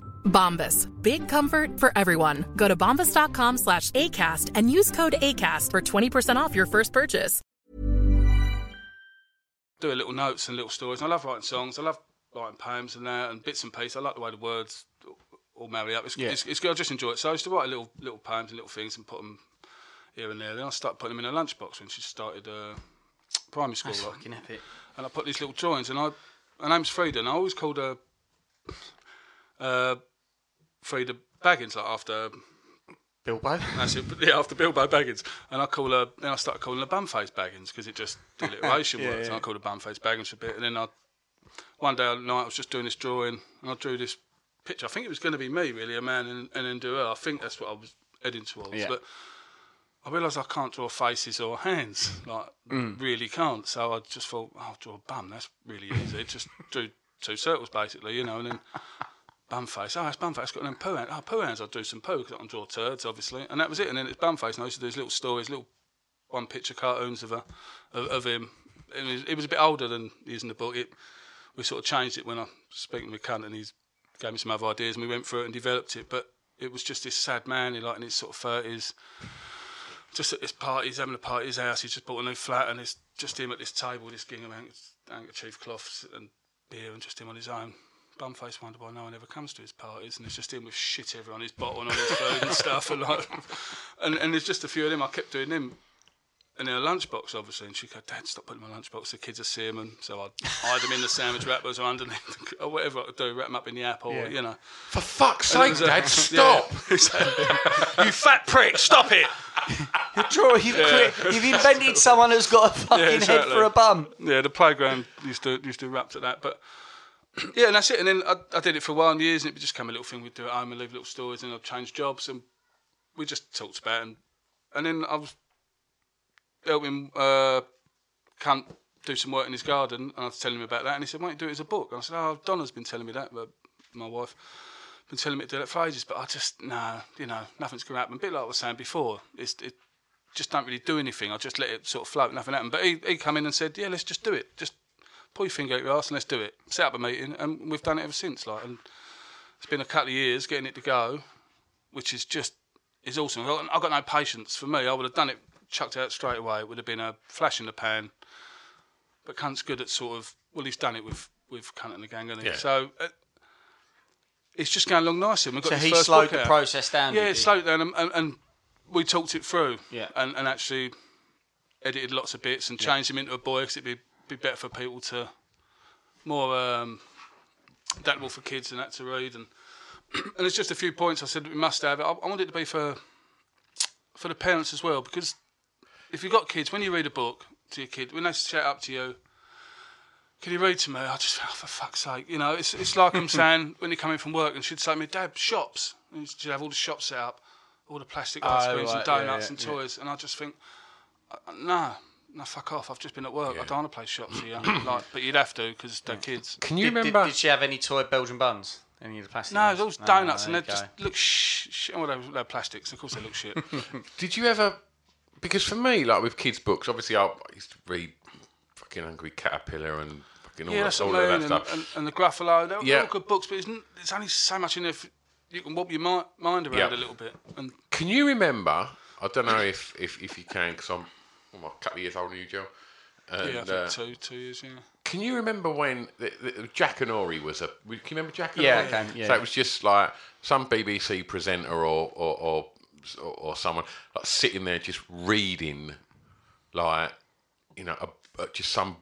Bombas. Big comfort for everyone. Go to bombas.com slash ACAST and use code ACAST for 20% off your first purchase. do a little notes and little stories. I love writing songs. I love writing poems and that and bits and pieces. I like the way the words all marry up. It's, Yeah. it's, it's good. I just enjoy it. So I used to write little little poems and little things and put them here and there. Then I started putting them in a lunchbox when she started uh, primary school. That's like. fucking epic. and I put these little drawings. And I, her name's Frida, and I always called her uh, Frida Baggins, like after Bilbo. that's it, yeah, after Bilbo Baggins. And I call her, then I started calling her Bumface Baggins because it just the alliteration Yeah, works. yeah. And I called her Bumface Baggins for a bit, and then I one day at night I was just doing this drawing, and I drew this picture. I think it was going to be me, really, a man, and, and then do her. I think that's what I was heading towards, Yeah. but. I realised I can't draw faces or hands, like Mm. really can't. So I just thought, oh, I'll draw a bum. That's really easy. just drew two circles basically, you know, and then bum face. Oh, ah, it's bum face. Got them poo hands. Oh, poo hands. I'll do some poo because I can draw turds, obviously. And that was it. And then it's bum face. And I used to do these little stories, little one picture cartoons of, a, of, of him. It was, it was a bit older than using the book. It, we sort of changed it when I was speaking with Cunt and he gave me some other ideas and we went through it and developed it. But it was just this sad man, like in his sort of thirties, just at this party, he's having a party at his house. He's just bought a new flat, and it's just him at this table, this gingham handkerchief cloths and beer, and just him on his own. Bumface wonder why no one ever comes to his parties, and it's just him with shit everywhere on his bottle and on his food and stuff, and like, and, and there's just a few of them. I kept doing them. And in a lunchbox, obviously, and she'd go, Dad, stop putting my lunchbox. The kids are seeing them. So I'd hide them in the sandwich wrappers or underneath, or whatever I could do, wrap them up in the apple, Yeah. you know. For fuck's sake, uh, Dad, stop! yeah, you fat prick, stop it! You're draw, you've, cre- you've invented someone who's got a fucking head exactly. for a bum. Yeah, the playground used to used to erupt at that, but yeah, and that's it. And then I, I did it for a while and years, and it just became a little thing. We'd do at home and leave little stories, and I'd change jobs, and we just talked about it. And, and then I was helping uh, Cunt do some work in his garden, and I was telling him about that, and he said, "Why don't you do it as a book?" And I said, "Oh, Donna's been telling me that, but my wife been telling me to do that for ages, but I just no, you know, nothing's going to happen." A bit like I was saying before, it's it just don't really do anything. I just let it sort of float, nothing happened. But he he come in and said, "Yeah, let's just do it. Just pull your finger out your ass and let's do it." Set up a meeting, and we've done it ever since. Like, and it's been a couple of years getting it to go, which is just is awesome. I've got, I've got no patience. For me, I would have done it, chucked it out straight away. It would have been a flash in the pan. But Cunt's good at sort of well, he's done it with with Cunt and the gang, hasn't he? Yeah. So. Uh, it's just going along nicely. and We've got So he first slowed the out. process down, Yeah, did it he? slowed down, and, and, and we talked it through. Yeah. and, and actually edited lots of bits and changed him into a boy because it'd be be better for people to more um, adaptable for kids and that to read and and it's just a few points I said we must have. I, I want it to be for for the parents as well because if you've got kids, when you read a book to your kid, when they shout up to you, can you read to me? I just, oh, for fuck's sake, you know, it's it's like I'm saying when you come in from work and she'd say to me, Dad, shops. And she'd have all the shops set up, all the plastic ice Oh, creams and right, yeah, donuts yeah, and yeah. toys, and I just think, uh, no, no, fuck off. I've just been at work. I don't want to play shops here. like, but you'd have to because they're kids. Can you Did, did, remember? did she have any toy Belgian buns? Any of the plastic? No, ones? those No, donuts and they just look sh- sh- well, they're, they're plastics. Of course, they look shit. Did you ever? Because for me, like with kids' books, obviously I, I used to read fucking Hungry Caterpillar and fucking all, yeah, that, that's all what I of that And, stuff. and, and the Gruffalo, they're, Yeah. they're all good books, but it's, there's only so much in there. If you can wobble your mi- mind around Yeah. a little bit. And Can you remember? I don't know if if, if you can, because I'm well, a couple of years older than you, Joe. And, yeah, I think uh, two two years. Yeah. Can you remember when the, the, Jackanory was a? Can you remember Jack and Yeah, Ori? I can, yeah. So it was just like some BBC presenter or or or, or, or someone like sitting there just reading, like you know, a, a, just some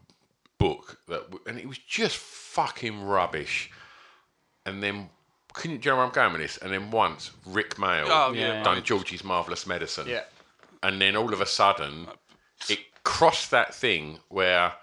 book that, and it was just fucking rubbish. And then. Can you, do you know where I'm going with this? And then once Rik Mayall Oh, yeah. done Georgie's Marvelous Medicine, Yeah. and then all of a sudden it crossed that thing where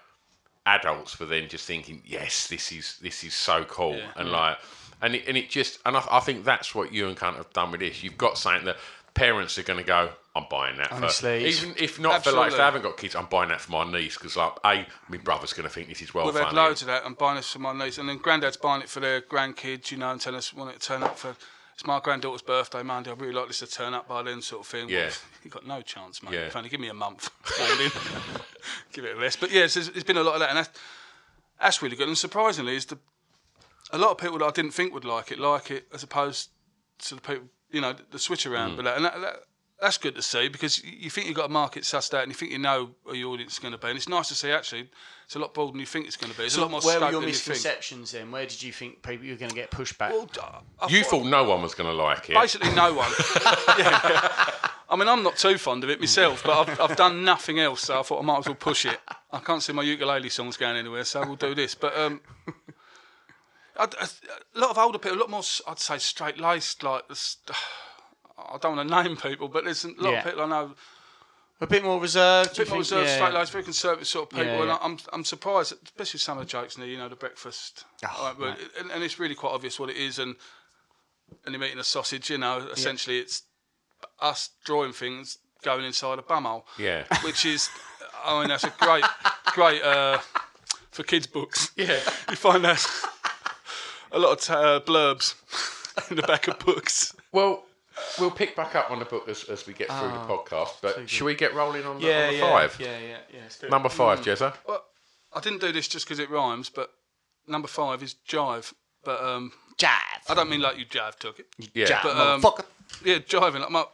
adults were then just thinking, "Yes, this is this is so cool," and like, and it, and it just, and I, I think that's what you and Cunt have done with this. You've got something that parents are going to go, "I'm buying that." Honestly, for, even if not for like, if they haven't got kids, I'm buying that for my niece because like, a, my brother's going to think this is well We've funny. had loads of that. I'm buying this for my niece, and then granddad's buying it for their grandkids, you know, and telling us want it to turn up for. It's my granddaughter's birthday Monday. I'd really like this to turn up by then, sort of thing. Yeah. you got no chance, mate. Yeah. If only give me a month. Give it a rest. But yeah, it's, it's been a lot of that, and that's, that's really good. And surprisingly, is the a lot of people that I didn't think would like it like it, as opposed to the people, you know, the switch around. Mm. But that, and that, that, that's good to see because you think you've got a market sussed out and you think you know who your audience is going to be. And it's nice to see actually it's a lot broader than you think it's going to be. It's a lot more where were your than you think. misconceptions then? Where did you think people you were going to get pushback? Well, I You thought- thought no one was going to like it. basically no one. Yeah. I mean, I'm not too fond of it myself, but I've, I've done nothing else, so I thought I might as well push it. I can't see my ukulele songs going anywhere, so we'll do this. But um, I, I- a lot of older people, a lot more, I'd say, straight laced. Like, this- I don't want to name people, but there's a lot Yeah. of people I know a bit more reserved. a bit more reserved, Yeah. straight laced, very conservative sort of people, Yeah, and. I'm I'm surprised, especially some of the jokes in there. You know, the breakfast, Oh, Like, but- and, and it's really quite obvious what it is, and and you're eating a sausage. You know, essentially it's us drawing things going inside a bumhole. Yeah. which is, I mean, that's a great, great uh, for kids' books. Yeah. you find that a lot of t- uh, blurbs in the back of books. Well, we'll pick back up on the book as, as we get through the podcast. But should we get rolling on, the, Ah, Yeah, on the yeah, five? Yeah, yeah, yeah. let's do it. Number five, Jezza. Well, I didn't do this just because it rhymes, but number five is jive. But um, Jive. I don't mean like you jive took it. Yeah. Jive, But, um, motherfucker. Yeah, jiving. Like my,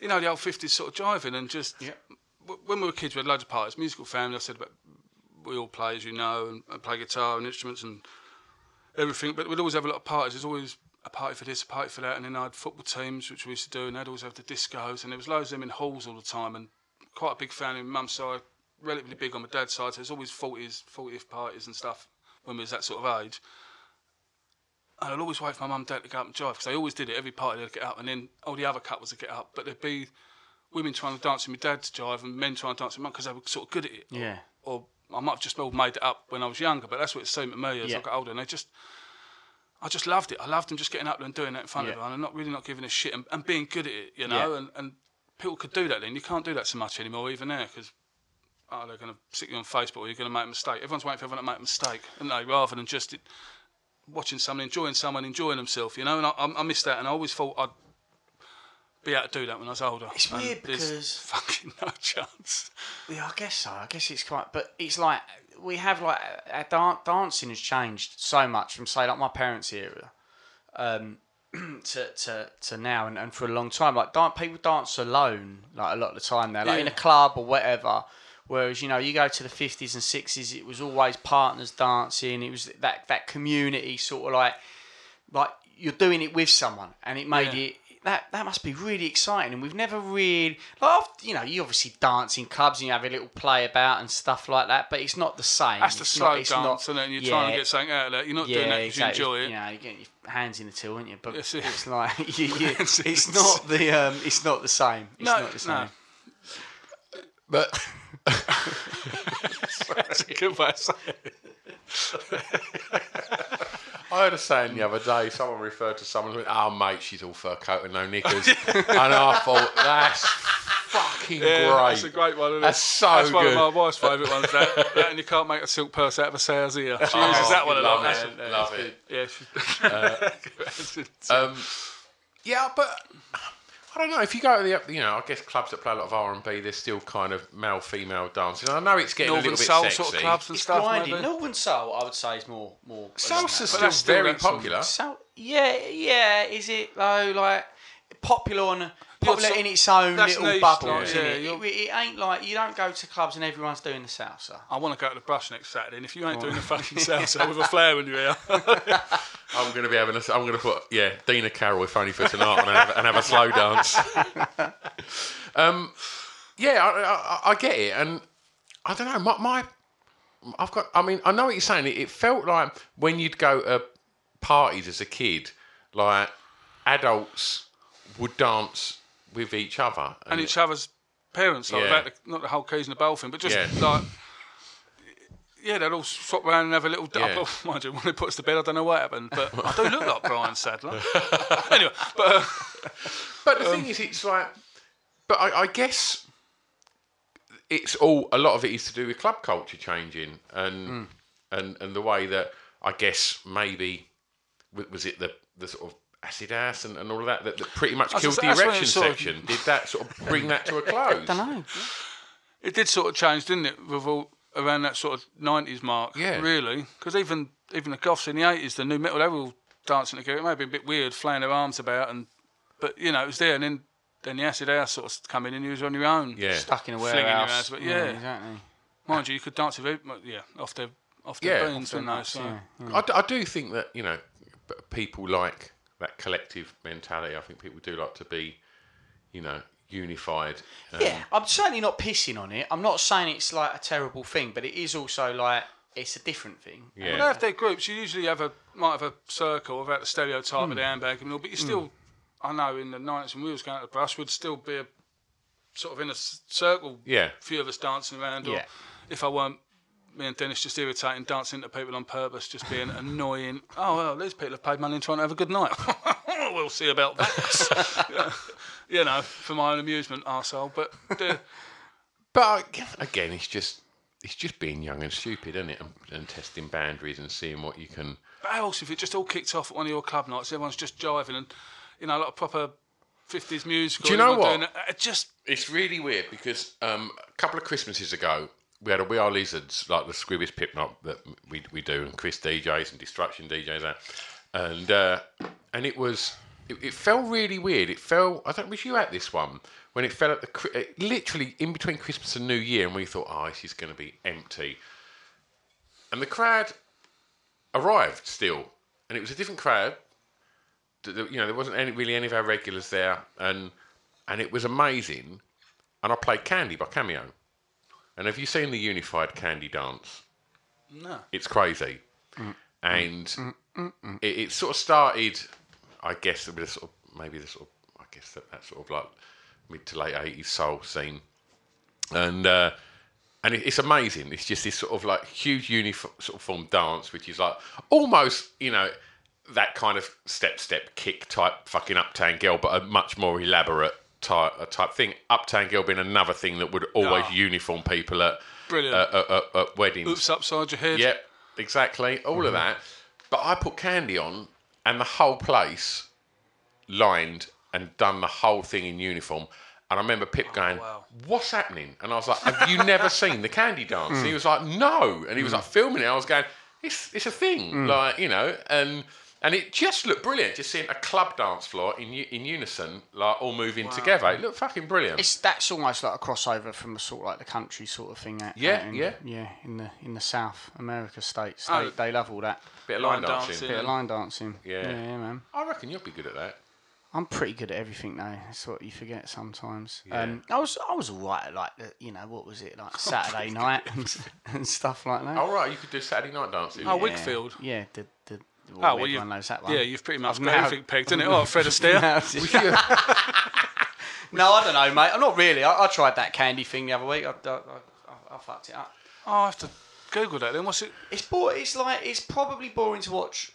you know, the old 50s sort of jiving and just. w- When we were kids, we had loads of parties. Musical family, I said about. We all play, as you know, and, and play guitar and instruments and everything. But we'd always have a lot of parties. There's always a party for this, a party for that. And then I had football teams, which we used to do, and they'd always have the discos. And there was loads of them in halls all the time. And quite a big family on my mum's side, relatively big on my dad's side. So there's always 40s, 40th parties and stuff when we was that sort of age. And I'd always wait for my mum and dad to get up and jive because they always did it. Every party they'd get up, and then all the other couples would get up. But there'd be women trying to dance with my dad to jive, and men trying to dance with mum because they were sort of good at it. Yeah. Or I might have just all made it up when I was younger, but that's what it seemed to me as Yeah. I got older. And they just, I just loved it. I loved them just getting up there and doing that in front of Yeah. everyone and not really not giving a shit and, and being good at it, you know. Yeah. And, and people could do that then. You can't do that so much anymore, even there, because oh, they're going to stick you on Facebook or you're going to make a mistake. Everyone's waiting for everyone to make a mistake, and they rather than just it, watching someone enjoying someone enjoying themselves, you know. And I, I, I missed that, and I always thought I'd be able to do that when I was older. It's weird because- fucking no chance. Yeah, I guess so. I guess it's quite, but it's like we have like our dan- dancing has changed so much from say like my parents' era, um, to, to to now and, and for a long time. Like dan- people dance alone like a lot of the time now, like in a club or whatever. Whereas you know you go to the fifties and sixties, it was always partners dancing. It was that that community sort of like like you're doing it with someone, and it made Yeah. it that that must be really exciting. And we've never really like you know you obviously dance in clubs and you have a little play about and stuff like that, but it's not the same. That's the It's slow not- it's dance, not- and then you're trying to get something out of that. You're not yeah, doing that because exactly. you enjoy it. You know, you're getting your hands in the till, aren't you? But Yes, yeah. it's like you, you, it's not the um, it's not the same. It's No, not the same. no. But That's a good way of saying it. I heard a saying the other day. Someone referred to someone who went, "Oh, mate, she's all fur coat and no knickers," and I thought that's fucking Yeah, great. that's a great one. Isn't That's so That's one of my wife's favourite ones. That, that and you can't make a silk purse out of a sow's ear. She uses Oh, that one a lot. love That's it, love it. Yeah. She, Um, yeah, but I don't know if you go to the you know I guess clubs that play a lot of R and B, there's still kind of male female dancing. I know it's getting a little bit soul sexy. sort of clubs and It's stuff. grinding. maybe. Northern soul, I would say, is more more. Salsa's But still still very that sort of- popular. So yeah, yeah. Is it though? Like popular on popular so- in its own little niche, bubble, like, isn't yeah, it? it? It ain't like you don't go to clubs and everyone's doing the salsa. I want to go to the brush next Saturday, and if you ain't doing the fucking salsa with a flare in your ear, I'm going to be having a, I'm going to put yeah Dina Carroll if only for tonight and have, and have a slow dance. um, yeah, I, I, I get it, and I don't know. My, my I've got. I mean, I know what you're saying. It, it felt like when you'd go to parties as a kid, like adults would dance with each other, and each other's parents, like, Yeah. about the, not the whole keys and the bowl thing, but just Yeah. like. Yeah, they'd all swap around and have a little. Yeah. Oh, mind you, when they put us to bed, I don't know what happened, but I do look like Brian Sadler. anyway, but uh, But the thing is, it's like, but I, I guess it's all a lot of it is to do with club culture changing and and and the way that I guess maybe was it the the sort of acid house and, and all of that that, that pretty much I was killed the that's erection it sort of- section. Did that sort of bring that to a close? I don't know. it did sort of change, didn't it? With all around that sort of nineties mark, Yeah. really. Because even even the goths in the eighties, the new metal, they were all dancing together. It may have been a bit weird, flaying their arms about, and but you know it was there. And then then the acid house sort of come in, and you was on your own. Yeah. Stuck in a Flinging your warehouse. ass, but yeah. Mm, exactly. Mind you, you could dance with it, yeah, off the off the Yeah. beans, didn't they? So. I, d- I do think that you know people like that collective mentality. I think people do like to be, you know, unified. Um, Yeah, I'm certainly not pissing on it. I'm not saying it's like a terrible thing, but it is also like it's a different thing. yeah. When they have their groups, you usually have a might have a circle without the stereotype Hmm. of the handbag and all, but you still, I know in the nineties when we was going to the brush, would still be a sort of in a circle. Yeah. few of us dancing around, or Yeah. if I weren't. Me and Dennis just irritating, dancing to people on purpose, just being annoying. Oh well, these people have paid money and trying to have a good night. we'll see about that. Yeah. You know, for my own amusement, arsehole. But uh, But again, it's just it's just being young and stupid, isn't it? And, and testing boundaries and seeing what you can. But how else if it just all kicked off at one of your club nights, everyone's just jiving and you know, like a proper fifties musical. Do you know what? doing it just It's really weird because um, a couple of Christmases ago, we had a We Are Lizards, like the Scribbies Pip Knot that we, we do, and Chris DJs and Destruction DJs. And uh, and it was, it, it felt really weird. It felt, I don't, was you at this one? When it fell at the, literally in between Christmas and New Year, and we thought, oh, this is going to be empty. And the crowd arrived still, and it was a different crowd. You know, there wasn't any, really any of our regulars there, and and it was amazing. And I played Candy by Cameo. And have you seen the unified Candy dance? no. It's crazy, and it, it sort of started, I guess, with a sort of maybe the sort of I guess that, that sort of like mid to late eighties soul scene, and uh, and it, it's amazing. It's just this sort of like huge uniform sort of form dance, which is like almost you know that kind of step step kick type fucking uptown girl, but a much more elaborate type type thing. Uptown girl being another thing that would always Ah. uniform people at Brilliant. at weddings. Oops, upside your head. Yep, exactly. All of mm-hmm. that. But I put candy on, and the whole place lined and done the whole thing in uniform. And I remember Pip oh, going, "What's happening?" And I was like, "Have you never seen the candy dance?" And he was like, "No." And he was mm. like filming it. I was going, "It's it's a thing, mm. like you know." And and it just looked brilliant. Just seeing a club dance floor in in unison, like all moving together. It looked fucking brilliant. It's that's almost like a crossover from a sort of like the country sort of thing. Out, Yeah, out in, yeah. yeah. In the in the South America states, Oh. they, they love all that Bit of line, Line dancing. dancing. bit of line dancing. Yeah. yeah, yeah, man. I reckon you'll be good at that. I'm pretty good at everything though. That's what you forget sometimes. Um, I was I was alright at like you know what was it like Saturday night and, and stuff like that. All right, you could do Saturday night dancing. Oh, Yeah. Whigfield. Yeah, the Oh, well, you, everyone knows that one. yeah, you've pretty much I've got now- everything pegged, isn't it? Oh, Fred Astaire. no, I don't know, mate. I'm not really. I, I tried that candy thing the other week. I, I, I, I fucked it up. Oh, I have to Google that then. What's it? It's bo- It's like it's probably boring to watch.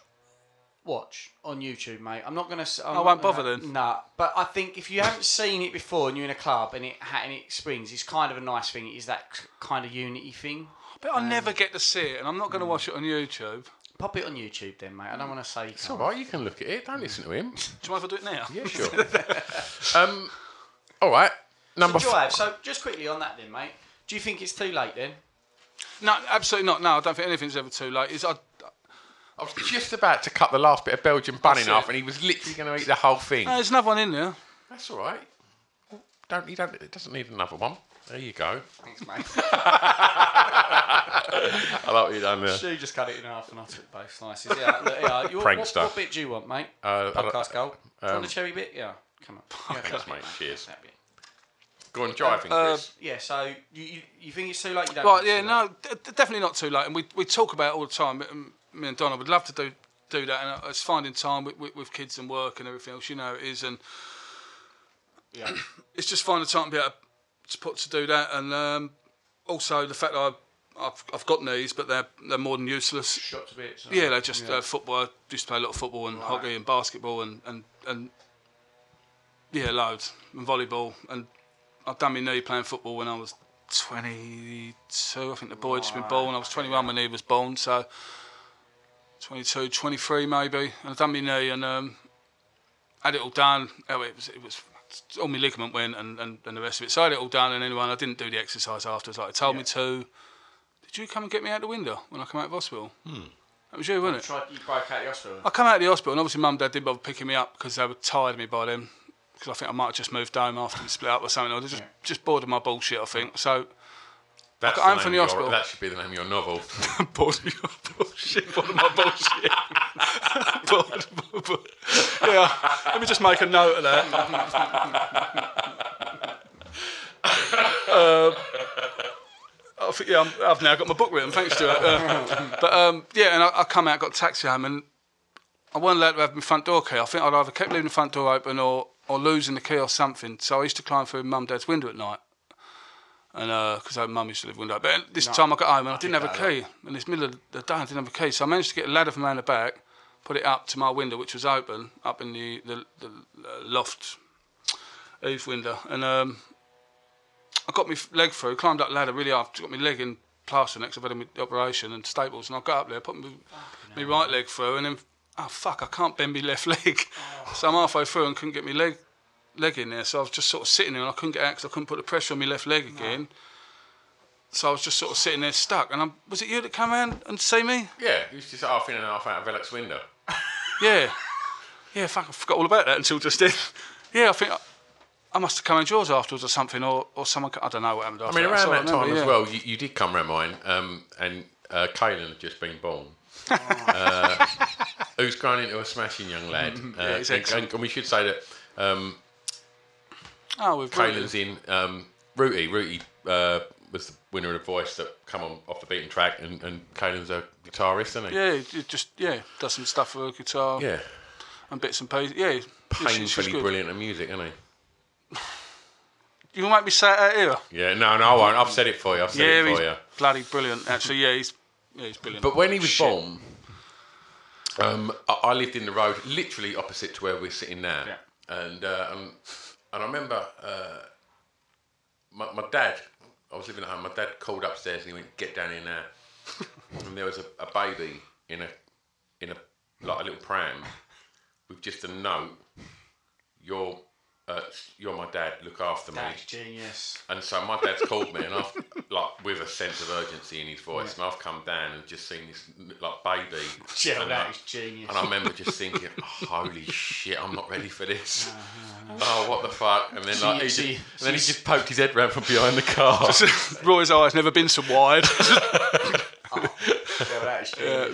Watch on YouTube, mate. I'm not gonna. I'm I won't gonna- bother then. Nah, but I think if you haven't seen it before and you're in a club and it and it springs, it's kind of a nice thing. It is that kind of unity thing. But I um, never get to see it, and I'm not going to mm. watch it on YouTube. Pop it on YouTube, then, mate. I don't want to say. You It's can't. all right. You can look at it. Don't listen to him. Do you mind if I do it now? Yeah, sure. um, all right. Number So, f- drive. So, just quickly on that, then, mate. Do you think it's too late then? No, absolutely not. No, I don't think anything's ever too late. It's, I, I was just about to cut the last bit of Belgian bun in That's half, it. and he was literally going to eat the whole thing. no, there's another one in there. That's all right. Don't you don't? It doesn't need another one. There you go. Thanks, mate. I like what you done there. She just cut it in half and I took both slices. Yeah, look, yeah. You, what, Prankster. what bit do you want, mate? Uh, I don't- Podcast gold. Do you um, want the cherry bit? Yeah. Come on. Yeah, Thanks, that mate. bit. Cheers. That bit. Go on, driving, Uh, Chris. Yeah. So you, you you think it's too late? You don't. Right, think yeah, it's too no, d- d- definitely not too late. And we, we talk about it all the time. m- Me and Donna would love to do do that, and uh, it's finding time with, with, with kids and work and everything else. You know, it is, and? Yeah. it's just finding time to be able to put to do that, and um, also the fact that I, I've, I've got knees, but they're they're more than useless. Shot to bits. Yeah, they're just Uh, football. I used to play a lot of football and hockey and basketball and, and, and yeah, loads and volleyball. And I've done my knee playing football when I was 22. I think the boy had just been born. I was 21 when he was born, so 22, 23 maybe. And I've done my knee and um, had it all done. Oh, it was it was all my ligament went and, and, and the rest of it. So I had it all done. And anyway, I didn't do the exercise afterwards like they told me to. Did you come and get me out the window when I come out of hospital? Hmm. That was you, wasn't it? Tried, you broke out the hospital. I come out of the hospital, and obviously mum and dad didn't bother picking me up because they were tired of me by then. Because I think I might have just moved home after we split up or something. Or they just just bored of my bullshit. I think so. That's got home the from the your- hospital. That should be the name of your novel. bored of your bullshit. Bored of my bullshit. Yeah. Let me just make a note of that. Uh, I think, yeah, I'm, I've now got my book written, thanks to it. Uh, but um, yeah, and I, I come out, got a taxi home, and I wasn't allowed to have my front door key. I think I'd either kept leaving the front door open or, or losing the key or something. So I used to climb through mum dad's window at night. And because uh, mum used to live window. But this time I got home and I didn't have a key. In this middle of the day, I didn't have a key. So I managed to get a ladder from around the back, put it up to my window, which was open, up in the, the, the uh, loft eave window. And um, I got my leg through, climbed up the ladder really hard, got my leg in plaster next. I've had my operation and staples. And I got up there, put my, my right leg through, and then, oh fuck, I can't bend my left leg. So I'm halfway through and couldn't get my leg leg in there. So I was just sort of sitting there and I couldn't get out because I couldn't put the pressure on my left leg again. So I was just sort of sitting there stuck. And I'm, was it you that came around and see me? yeah, he was just half in and half out of Velux window. Yeah. Yeah, fuck, I forgot all about that until just then. Yeah, I think I, I must have come in yours afterwards or something, or, or someone, I don't know what happened I mean, around all that time remember, as yeah. well, you, you did come round mine, um, and uh, Caelan had just been born. uh, who's grown into a smashing young lad. Uh, Yeah, he's and, and we should say that um, Oh, we've Caelan's in um, Rooty. Rooty uh, was the winner of the voice that come on off the beaten track, and, and a guitarist, isn't he? Yeah, it just, yeah, does some stuff for the guitar Yeah. and bits and pieces. Yeah, she's- she's Painfully brilliant at music, isn't he? You make me say it out here. Yeah, no, no, I won't. I've said it for you. I've said Yeah, it he's for you. bloody brilliant. Actually, yeah, he's yeah, he's brilliant. But when he was Shit. born, um, I, I lived in the road literally opposite to where we're sitting now, and uh, um, and I remember uh, my, my dad I was living at home. My dad called upstairs and he went, "Get down in there. and there was a, a baby in a in a like a little pram with just a note. You're uh, you're my dad. Look after me. That's genius. And so my dad's called me, and I've like with a sense of urgency in his voice, and I've come down and just seen this like baby. Yeah, and, that I- is genius. And I remember just thinking, oh, "Holy shit, I'm not ready for this." Oh, what the fuck! And then like, he just, See- and then he just poked his head round from behind the car. Roy's eyes never been so wide. Yeah, that is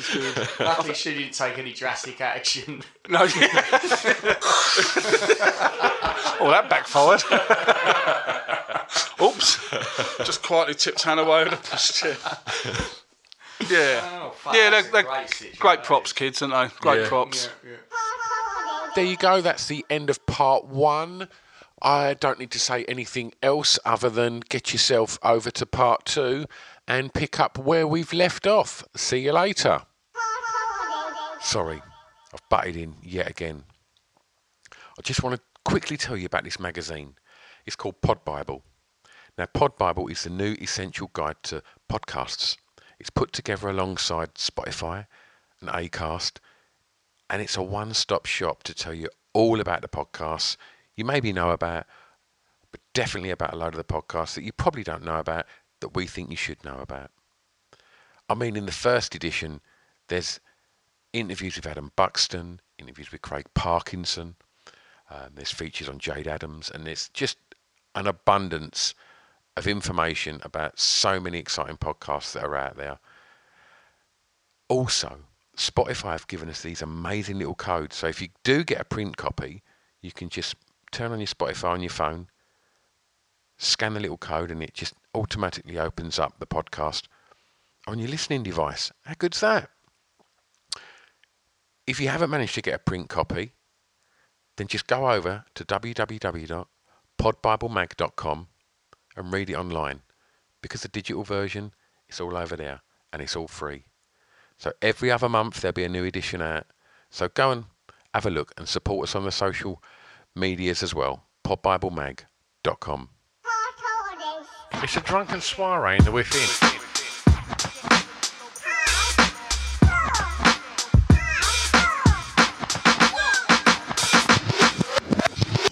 genius. Luckily, she didn't take any drastic action. no. oh, that backfired. Oops. Just quietly tipped Hannah away with a pushchair. Yeah. Oh, yeah, they're, they're great great props, kids, aren't they? Great Yeah. props. there you go. That's the end of part one. I don't need to say anything else other than get yourself over to part two and pick up where we've left off. See you later. Sorry, I've butted in yet again. I just want to quickly tell you about this magazine. It's called Pod Bible. Now, Pod Bible is the new essential guide to podcasts. It's put together alongside Spotify and Acast, and it's a one-stop shop to tell you all about the podcasts you maybe know about, but definitely about a load of the podcasts that you probably don't know about that we think you should know about. I mean, in the first edition, there's interviews with Adam Buxton, interviews with Craig Parkinson, um, there's features on Jayde Adams, and there's just an abundance of information about so many exciting podcasts that are out there. Also, Spotify have given us these amazing little codes. So if you do get a print copy, you can just turn on your Spotify on your phone, scan the little code, and it just automatically opens up the podcast on your listening device. How good's that? If you haven't managed to get a print copy, then just go over to www.podbiblemag.com and read it online because the digital version is all over there and it's all free. So every other month there'll be a new edition out. So go and have a look and support us on the social medias as well. podbiblemag.com. It's a drunken soiree in the within.